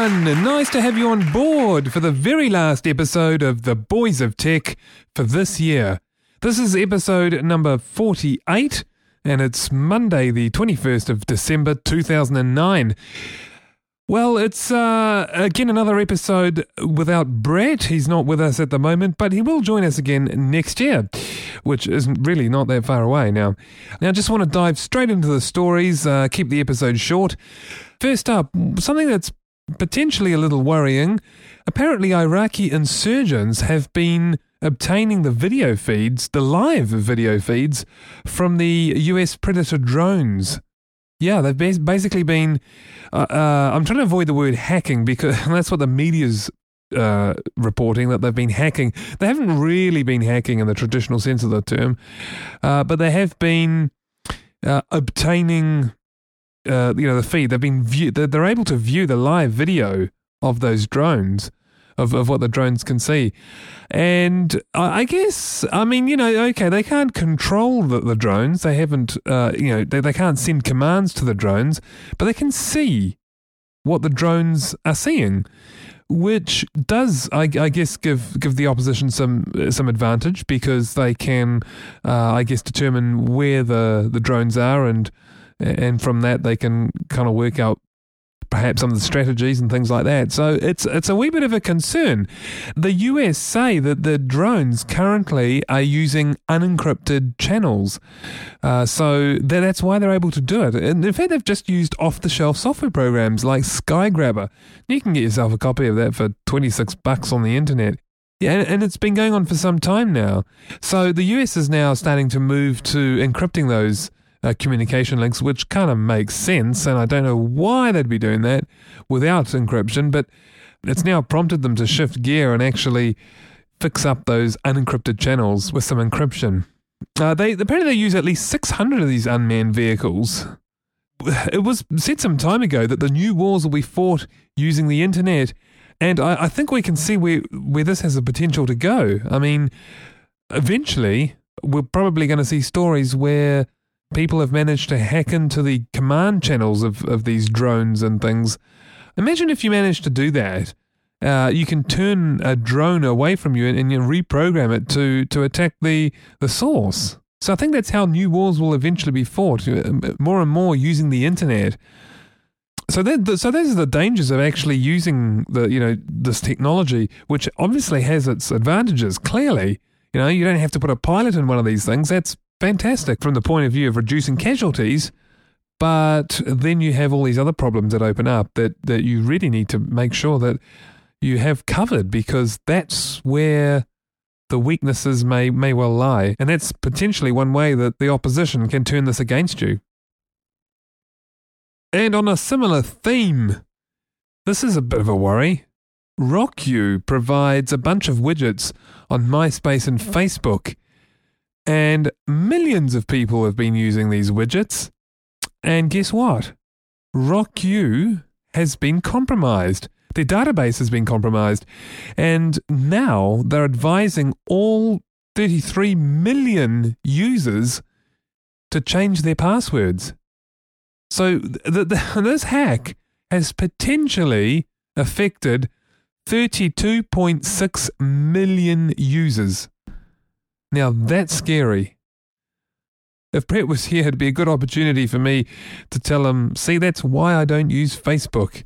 Everyone. Nice to have you on board for the very last episode of The Boys of Tech for this year. This is episode number 48, and it's Monday, the 21st of December 2009. Well, it's uh, again another episode without Brett. He's not with us at the moment, but he will join us again next year, which isn't really not that far away now. Now, just want to dive straight into the stories, uh, keep the episode short. First up, something that's potentially a little worrying. Apparently, Iraqi insurgents have been obtaining the video feeds, the live video feeds, from the US Predator drones. Yeah, they've basically been. Uh, uh, I'm trying to avoid the word hacking because that's what the media's uh, reporting that they've been hacking. They haven't really been hacking in the traditional sense of the term, uh, but they have been uh, obtaining uh, you know the feed. They've been view. They're, they're able to view the live video of those drones. Of, of what the drones can see. And I, I guess, I mean, you know, okay, they can't control the, the drones. They haven't, uh, you know, they, they can't send commands to the drones, but they can see what the drones are seeing which does, I, I, guess, give give the opposition some some advantage because they can, uh, I guess, determine where the, the drones are and and from that they can kind of work out perhaps some of the strategies and things like that. So it's it's a wee bit of a concern. The US say that the drones currently are using unencrypted channels, uh, so that's why they're able to do it. And in fact, they've just used off-the-shelf software programs like Skygrabber. You can get yourself a copy of that for twenty six bucks on the internet. Yeah, and it's been going on for some time now. So the US is now starting to move to encrypting those uh, communication links, which kind of makes sense. And I don't know why they'd be doing that without encryption, but it's now prompted them to shift gear and actually fix up those unencrypted channels with some encryption. Uh, they apparently they use at least 600 of these unmanned vehicles. It was said some time ago that the new wars will be fought using the internet, and I, I think we can see where where this has the potential to go. I mean, eventually we're probably going to see stories where people have managed to hack into the command channels of, of these drones and things. Imagine if you managed to do that. Uh, you can turn a drone away from you and, and you reprogram it to, to attack the, the source. So I think that's how new wars will eventually be fought, uh, more and more using the internet. So that, so those are the dangers of actually using the you know this technology, which obviously has its advantages. Clearly, you know you don't have to put a pilot in one of these things. That's fantastic from the point of view of reducing casualties, but then you have all these other problems that open up that, that you really need to make sure that you have covered because that's where the weaknesses may, may well lie. And that's potentially one way that the opposition can turn this against you. And on a similar theme, this is a bit of a worry. RockYou provides a bunch of widgets on MySpace and Facebook and millions of people have been using these widgets. And guess what? RockYou has been compromised. Their database has been compromised. And now they're advising all 33 million users to change their passwords. So this hack has potentially affected 32.6 million users. Now that's scary. If Brett was here, it'd be a good opportunity for me to tell him, see, that's why I don't use Facebook.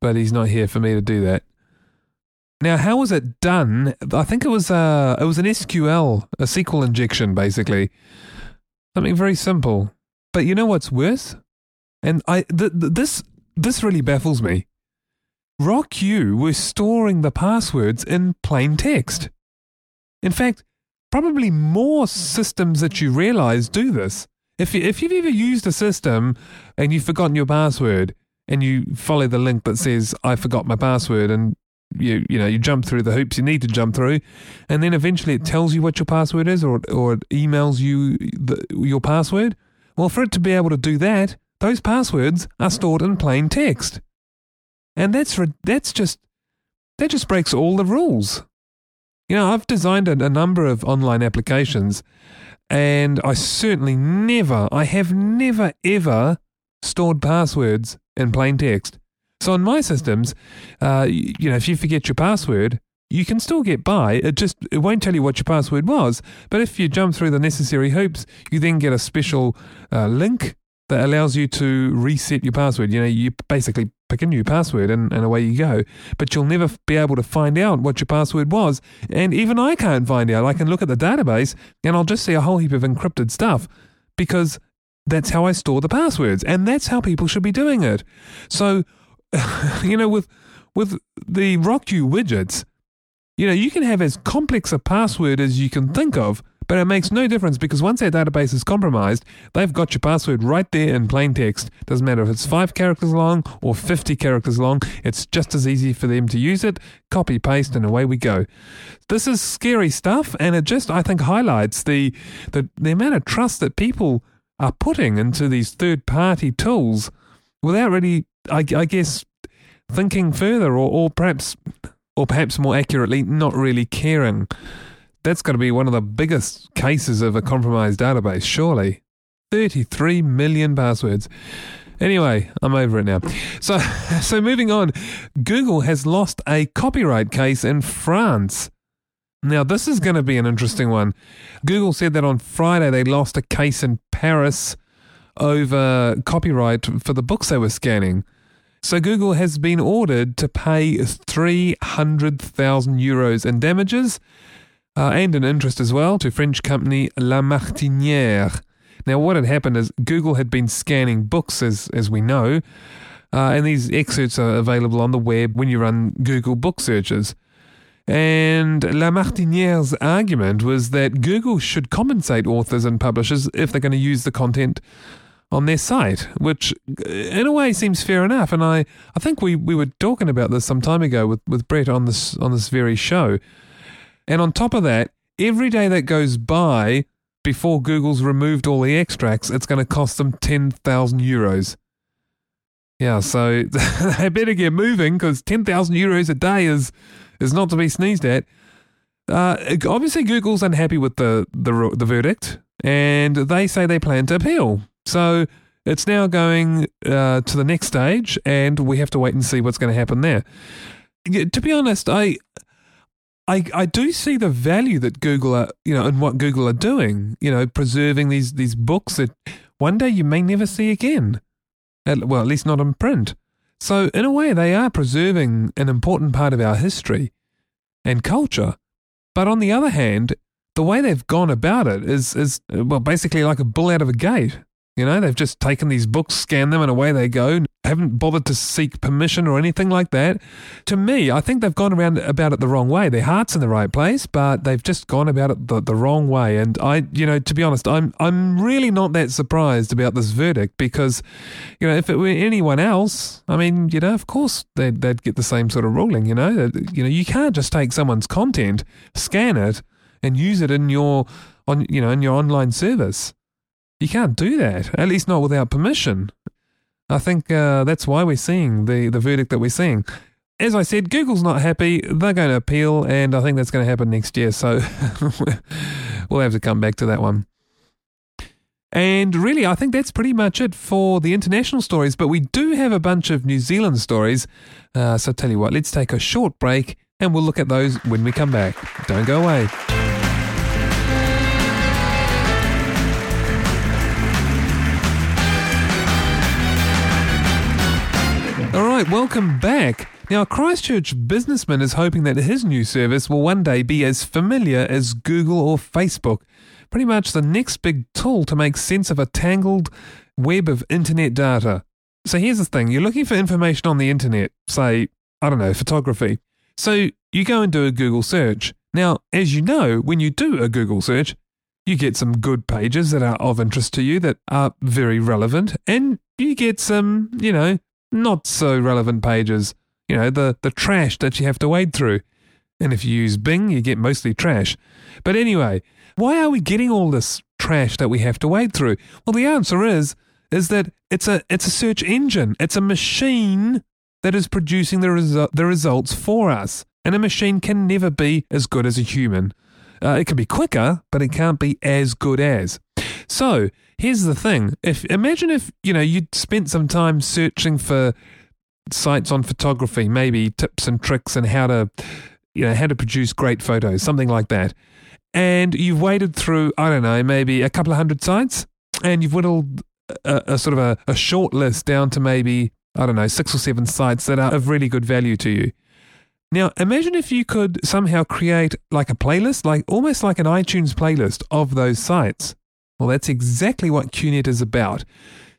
But he's not here for me to do that. Now, how was it done? I think it was uh, it was an SQL, a SQL injection, basically. Something very simple. But you know what's worse? And I th- th- this this really baffles me. RockYou were storing the passwords in plain text. In fact, probably more systems that you realize do this. If, you, if you've ever used a system and you've forgotten your password and you follow the link that says I forgot my password and you you know you jump through the hoops you need to jump through and then eventually it tells you what your password is or or it emails you the, your password well for it to be able to do that those passwords are stored in plain text and that's that's just that just breaks all the rules you know I've designed a, a number of online applications and I certainly never I have never ever stored passwords in plain text so on my systems, uh, you know, if you forget your password, you can still get by. It just it won't tell you what your password was. But if you jump through the necessary hoops, you then get a special uh, link that allows you to reset your password. You know, you basically pick a new password and, and away you go. But you'll never be able to find out what your password was. And even I can't find out. I can look at the database and I'll just see a whole heap of encrypted stuff because that's how I store the passwords. And that's how people should be doing it. So you know, with with the RockYou widgets, you know, you can have as complex a password as you can think of, but it makes no difference because once their database is compromised, they've got your password right there in plain text. Doesn't matter if it's five characters long or 50 characters long, it's just as easy for them to use it. Copy, paste, and away we go. This is scary stuff, and it just, I think, highlights the, the, the amount of trust that people are putting into these third party tools without really I, I guess thinking further, or, or perhaps, or perhaps more accurately, not really caring. That's got to be one of the biggest cases of a compromised database, surely. 33 million passwords. Anyway, I'm over it now. So, so moving on, Google has lost a copyright case in France. Now, this is going to be an interesting one. Google said that on Friday they lost a case in Paris over copyright for the books they were scanning. So Google has been ordered to pay 300,000 euros in damages uh, and an interest as well to French company La Martinière. Now, what had happened is Google had been scanning books, as, as we know, uh, and these excerpts are available on the web when you run Google book searches. And La Martinière's argument was that Google should compensate authors and publishers if they're going to use the content on their site, which in a way seems fair enough. And I, I think we, we were talking about this some time ago with, with Brett on this on this very show. And on top of that, every day that goes by before Google's removed all the extracts, it's going to cost them 10,000 euros. Yeah, so they better get moving because 10,000 euros a day is, is not to be sneezed at. Uh, obviously, Google's unhappy with the, the, the verdict and they say they plan to appeal. So it's now going uh, to the next stage, and we have to wait and see what's going to happen there. To be honest, I. I, I do see the value that Google are, you know, and what Google are doing, you know, preserving these, these books that one day you may never see again. At, well, at least not in print. So, in a way, they are preserving an important part of our history and culture. But on the other hand, the way they've gone about it is, is well, basically like a bull out of a gate. You know, they've just taken these books, scanned them, and away they go. Haven't bothered to seek permission or anything like that. To me, I think they've gone around about it the wrong way. Their heart's in the right place, but they've just gone about it the, the wrong way. And I, you know, to be honest, I'm I'm really not that surprised about this verdict because, you know, if it were anyone else, I mean, you know, of course they'd, they'd get the same sort of ruling. You know, you know, you can't just take someone's content, scan it, and use it in your on you know in your online service. You can't do that, at least not without permission. I think uh, that's why we're seeing the, the verdict that we're seeing. As I said, Google's not happy. They're going to appeal, and I think that's going to happen next year. So we'll have to come back to that one. And really, I think that's pretty much it for the international stories. But we do have a bunch of New Zealand stories. Uh, so, tell you what, let's take a short break and we'll look at those when we come back. Don't go away. Right, welcome back. Now, a Christchurch businessman is hoping that his new service will one day be as familiar as Google or Facebook. Pretty much the next big tool to make sense of a tangled web of internet data. So here's the thing you're looking for information on the internet, say, I don't know, photography. So you go and do a Google search. Now, as you know, when you do a Google search, you get some good pages that are of interest to you that are very relevant, and you get some, you know, not so relevant pages, you know, the, the trash that you have to wade through. And if you use Bing, you get mostly trash. But anyway, why are we getting all this trash that we have to wade through? Well, the answer is is that it's a it's a search engine. It's a machine that is producing the resu- the results for us. And a machine can never be as good as a human. Uh, it can be quicker, but it can't be as good as. So here's the thing: if imagine if you know you'd spent some time searching for sites on photography, maybe tips and tricks and how to you know how to produce great photos, something like that, and you've waded through I don't know maybe a couple of hundred sites, and you've whittled a, a sort of a, a short list down to maybe I don't know six or seven sites that are of really good value to you. Now, imagine if you could somehow create like a playlist, like almost like an iTunes playlist of those sites. Well, that's exactly what QNet is about.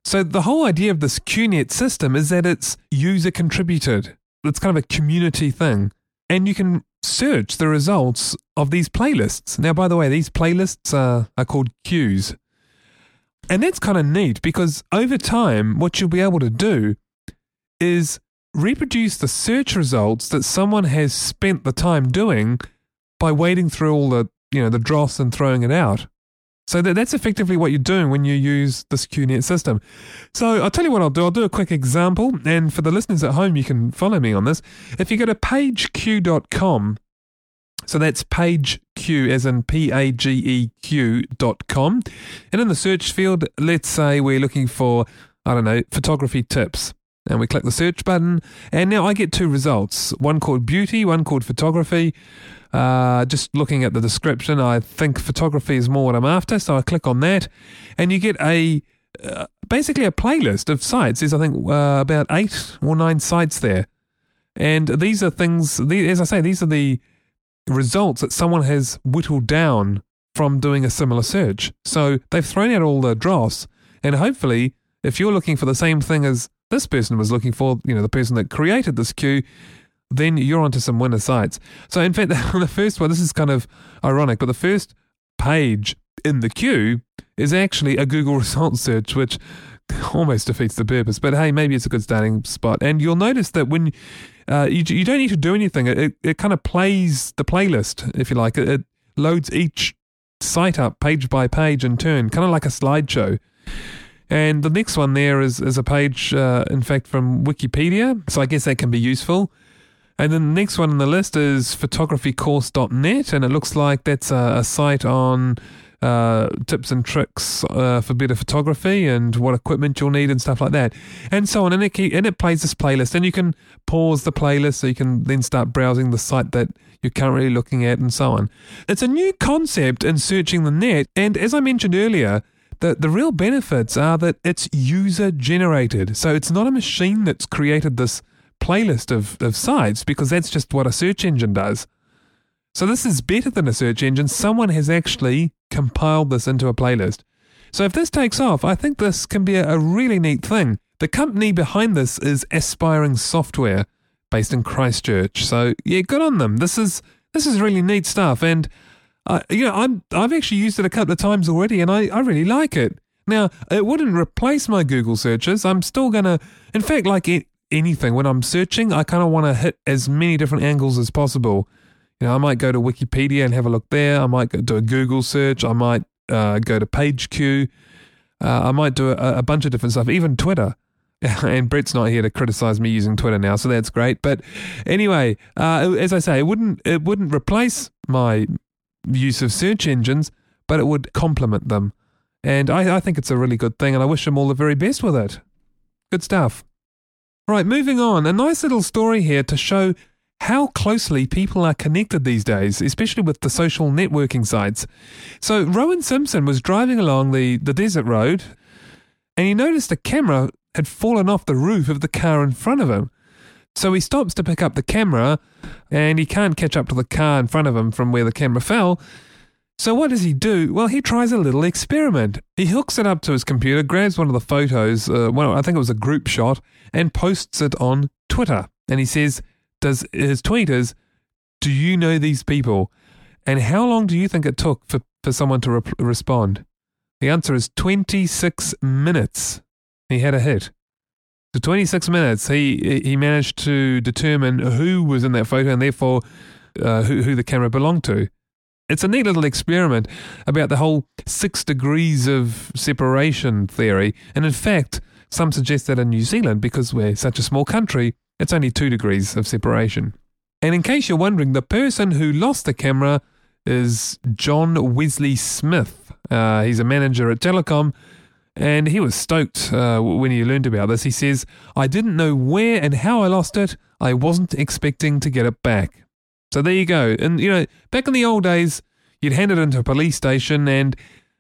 So, the whole idea of this QNet system is that it's user contributed, it's kind of a community thing. And you can search the results of these playlists. Now, by the way, these playlists are, are called queues. And that's kind of neat because over time, what you'll be able to do is reproduce the search results that someone has spent the time doing by wading through all the you know the dross and throwing it out. So that, that's effectively what you're doing when you use this QNet system. So I'll tell you what I'll do. I'll do a quick example, and for the listeners at home, you can follow me on this. If you go to pageq.com, so that's pageq as in P A G E Q dot com, and in the search field, let's say we're looking for I don't know photography tips and we click the search button, and now I get two results one called beauty, one called photography. Uh, just looking at the description, I think photography is more what I'm after, so I click on that, and you get a uh, basically a playlist of sites. There's I think uh, about eight or nine sites there, and these are things. As I say, these are the results that someone has whittled down from doing a similar search. So they've thrown out all the dross, and hopefully, if you're looking for the same thing as this person was looking for, you know, the person that created this queue, then you're onto some winner sites. So, in fact, the first one, this is kind of ironic, but the first page in the queue is actually a Google results search, which almost defeats the purpose. But hey, maybe it's a good starting spot. And you'll notice that when uh, you, you don't need to do anything, it, it kind of plays the playlist, if you like. It, it loads each site up page by page in turn, kind of like a slideshow. And the next one there is, is a page, uh, in fact, from Wikipedia. So I guess that can be useful. And then the next one on the list is photographycourse.net. And it looks like that's a, a site on uh, tips and tricks uh, for better photography and what equipment you'll need and stuff like that. And so on. And it, and it plays this playlist. And you can pause the playlist so you can then start browsing the site that you're currently looking at and so on. It's a new concept in searching the net. And as I mentioned earlier, the, the real benefits are that it's user generated. So it's not a machine that's created this playlist of, of sites because that's just what a search engine does. So this is better than a search engine. Someone has actually compiled this into a playlist. So if this takes off, I think this can be a, a really neat thing. The company behind this is Aspiring Software, based in Christchurch. So yeah, good on them. This is this is really neat stuff. And uh, you know, I'm I've actually used it a couple of times already, and I, I really like it. Now, it wouldn't replace my Google searches. I'm still gonna, in fact, like it, anything when I'm searching, I kind of want to hit as many different angles as possible. You know, I might go to Wikipedia and have a look there. I might do a Google search. I might uh, go to PageQ. Uh, I might do a, a bunch of different stuff, even Twitter. and Brett's not here to criticize me using Twitter now, so that's great. But anyway, uh, as I say, it wouldn't it wouldn't replace my use of search engines, but it would complement them. And I, I think it's a really good thing, and I wish them all the very best with it. Good stuff. Right, moving on. A nice little story here to show how closely people are connected these days, especially with the social networking sites. So, Rowan Simpson was driving along the, the desert road and he noticed a camera had fallen off the roof of the car in front of him. So he stops to pick up the camera and he can't catch up to the car in front of him from where the camera fell. So what does he do? Well, he tries a little experiment. He hooks it up to his computer, grabs one of the photos, uh, well, I think it was a group shot, and posts it on Twitter. And he says, "Does his tweet is, do you know these people? And how long do you think it took for, for someone to re- respond? The answer is 26 minutes. He had a hit. So 26 minutes, he he managed to determine who was in that photo and therefore uh, who, who the camera belonged to. It's a neat little experiment about the whole six degrees of separation theory. And in fact, some suggest that in New Zealand, because we're such a small country, it's only two degrees of separation. And in case you're wondering, the person who lost the camera is John Wesley Smith. Uh, he's a manager at Telecom and he was stoked uh, when he learned about this. He says, I didn't know where and how I lost it. I wasn't expecting to get it back. So there you go. And, you know, back in the old days, you'd hand it into a police station and,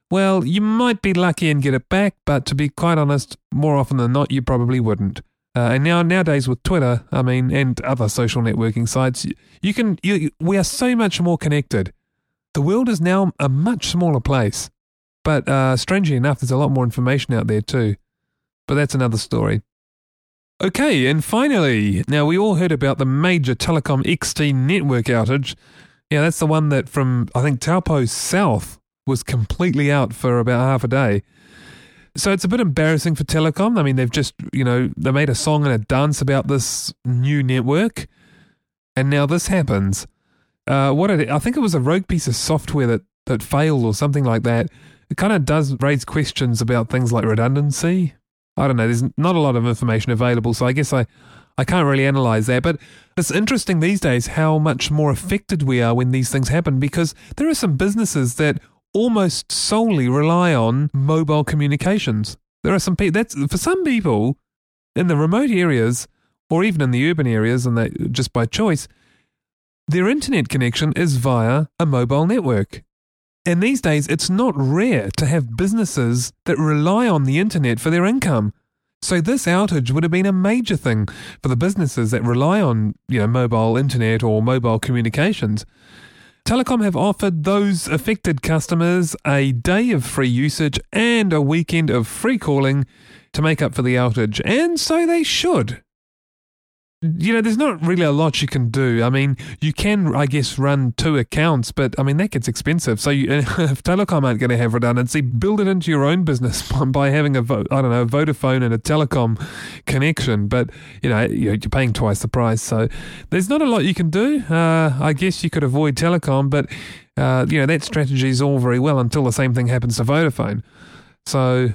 well, you might be lucky and get it back, but to be quite honest, more often than not, you probably wouldn't. Uh, and now nowadays with Twitter, I mean, and other social networking sites, you can you, we are so much more connected. The world is now a much smaller place. But uh, strangely enough, there's a lot more information out there too. But that's another story. Okay, and finally, now we all heard about the major Telecom XT network outage. Yeah, that's the one that from, I think, Taupo South was completely out for about half a day. So it's a bit embarrassing for Telecom. I mean, they've just, you know, they made a song and a dance about this new network, and now this happens. Uh, what it, I think it was a rogue piece of software that, that failed or something like that it kind of does raise questions about things like redundancy. I don't know. There's not a lot of information available, so I guess I, I can't really analyze that. But it's interesting these days how much more affected we are when these things happen because there are some businesses that almost solely rely on mobile communications. There are some people that's for some people in the remote areas or even in the urban areas, and they just by choice, their internet connection is via a mobile network. And these days, it's not rare to have businesses that rely on the internet for their income. So this outage would have been a major thing for the businesses that rely on, you know, mobile internet or mobile communications. Telecom have offered those affected customers a day of free usage and a weekend of free calling to make up for the outage, and so they should you know, there's not really a lot you can do. I mean, you can, I guess, run two accounts, but I mean, that gets expensive. So you, if Telecom aren't going to have redundancy, build it into your own business by having a, I don't know, a Vodafone and a Telecom connection. But, you know, you're paying twice the price. So there's not a lot you can do. Uh, I guess you could avoid Telecom, but, uh, you know, that strategy is all very well until the same thing happens to Vodafone. So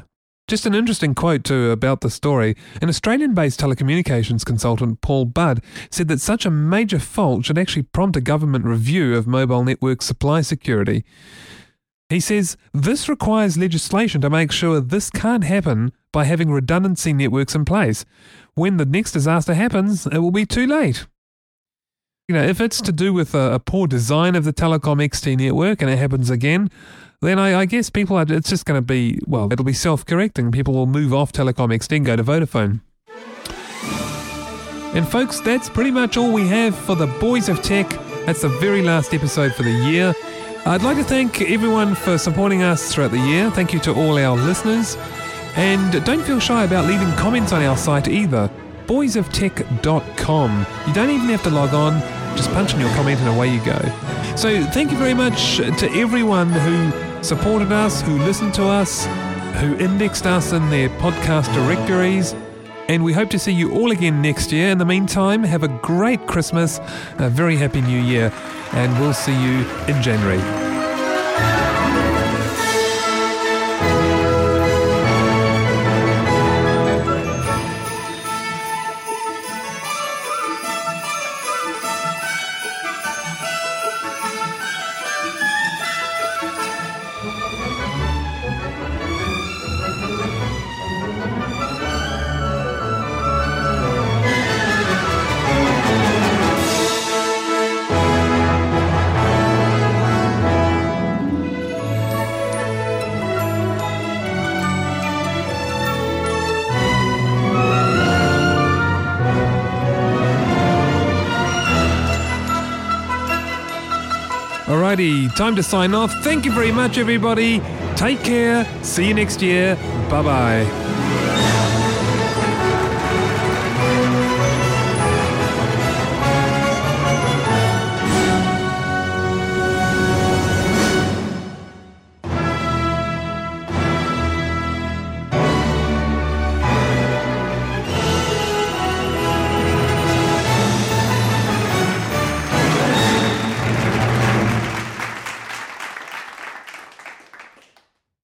just an interesting quote, too, about the story. An Australian based telecommunications consultant, Paul Budde, said that such a major fault should actually prompt a government review of mobile network supply security. He says this requires legislation to make sure this can't happen by having redundancy networks in place. When the next disaster happens, it will be too late. You know, if it's to do with a, a poor design of the Telecom XT network and it happens again, then I, I guess people are, it's just going to be, well, it'll be self correcting. People will move off Telecom XT and go to Vodafone. And folks, that's pretty much all we have for the Boys of Tech. That's the very last episode for the year. I'd like to thank everyone for supporting us throughout the year. Thank you to all our listeners. And don't feel shy about leaving comments on our site either. boysoftech.com. You don't even have to log on, just punch in your comment and away you go. So, thank you very much to everyone who supported us, who listened to us, who indexed us in their podcast directories. And we hope to see you all again next year. In the meantime, have a great Christmas, a very happy new year, and we'll see you in January. Alrighty, time to sign off. Thank you very much, everybody. Take care. See you next year. Bye bye.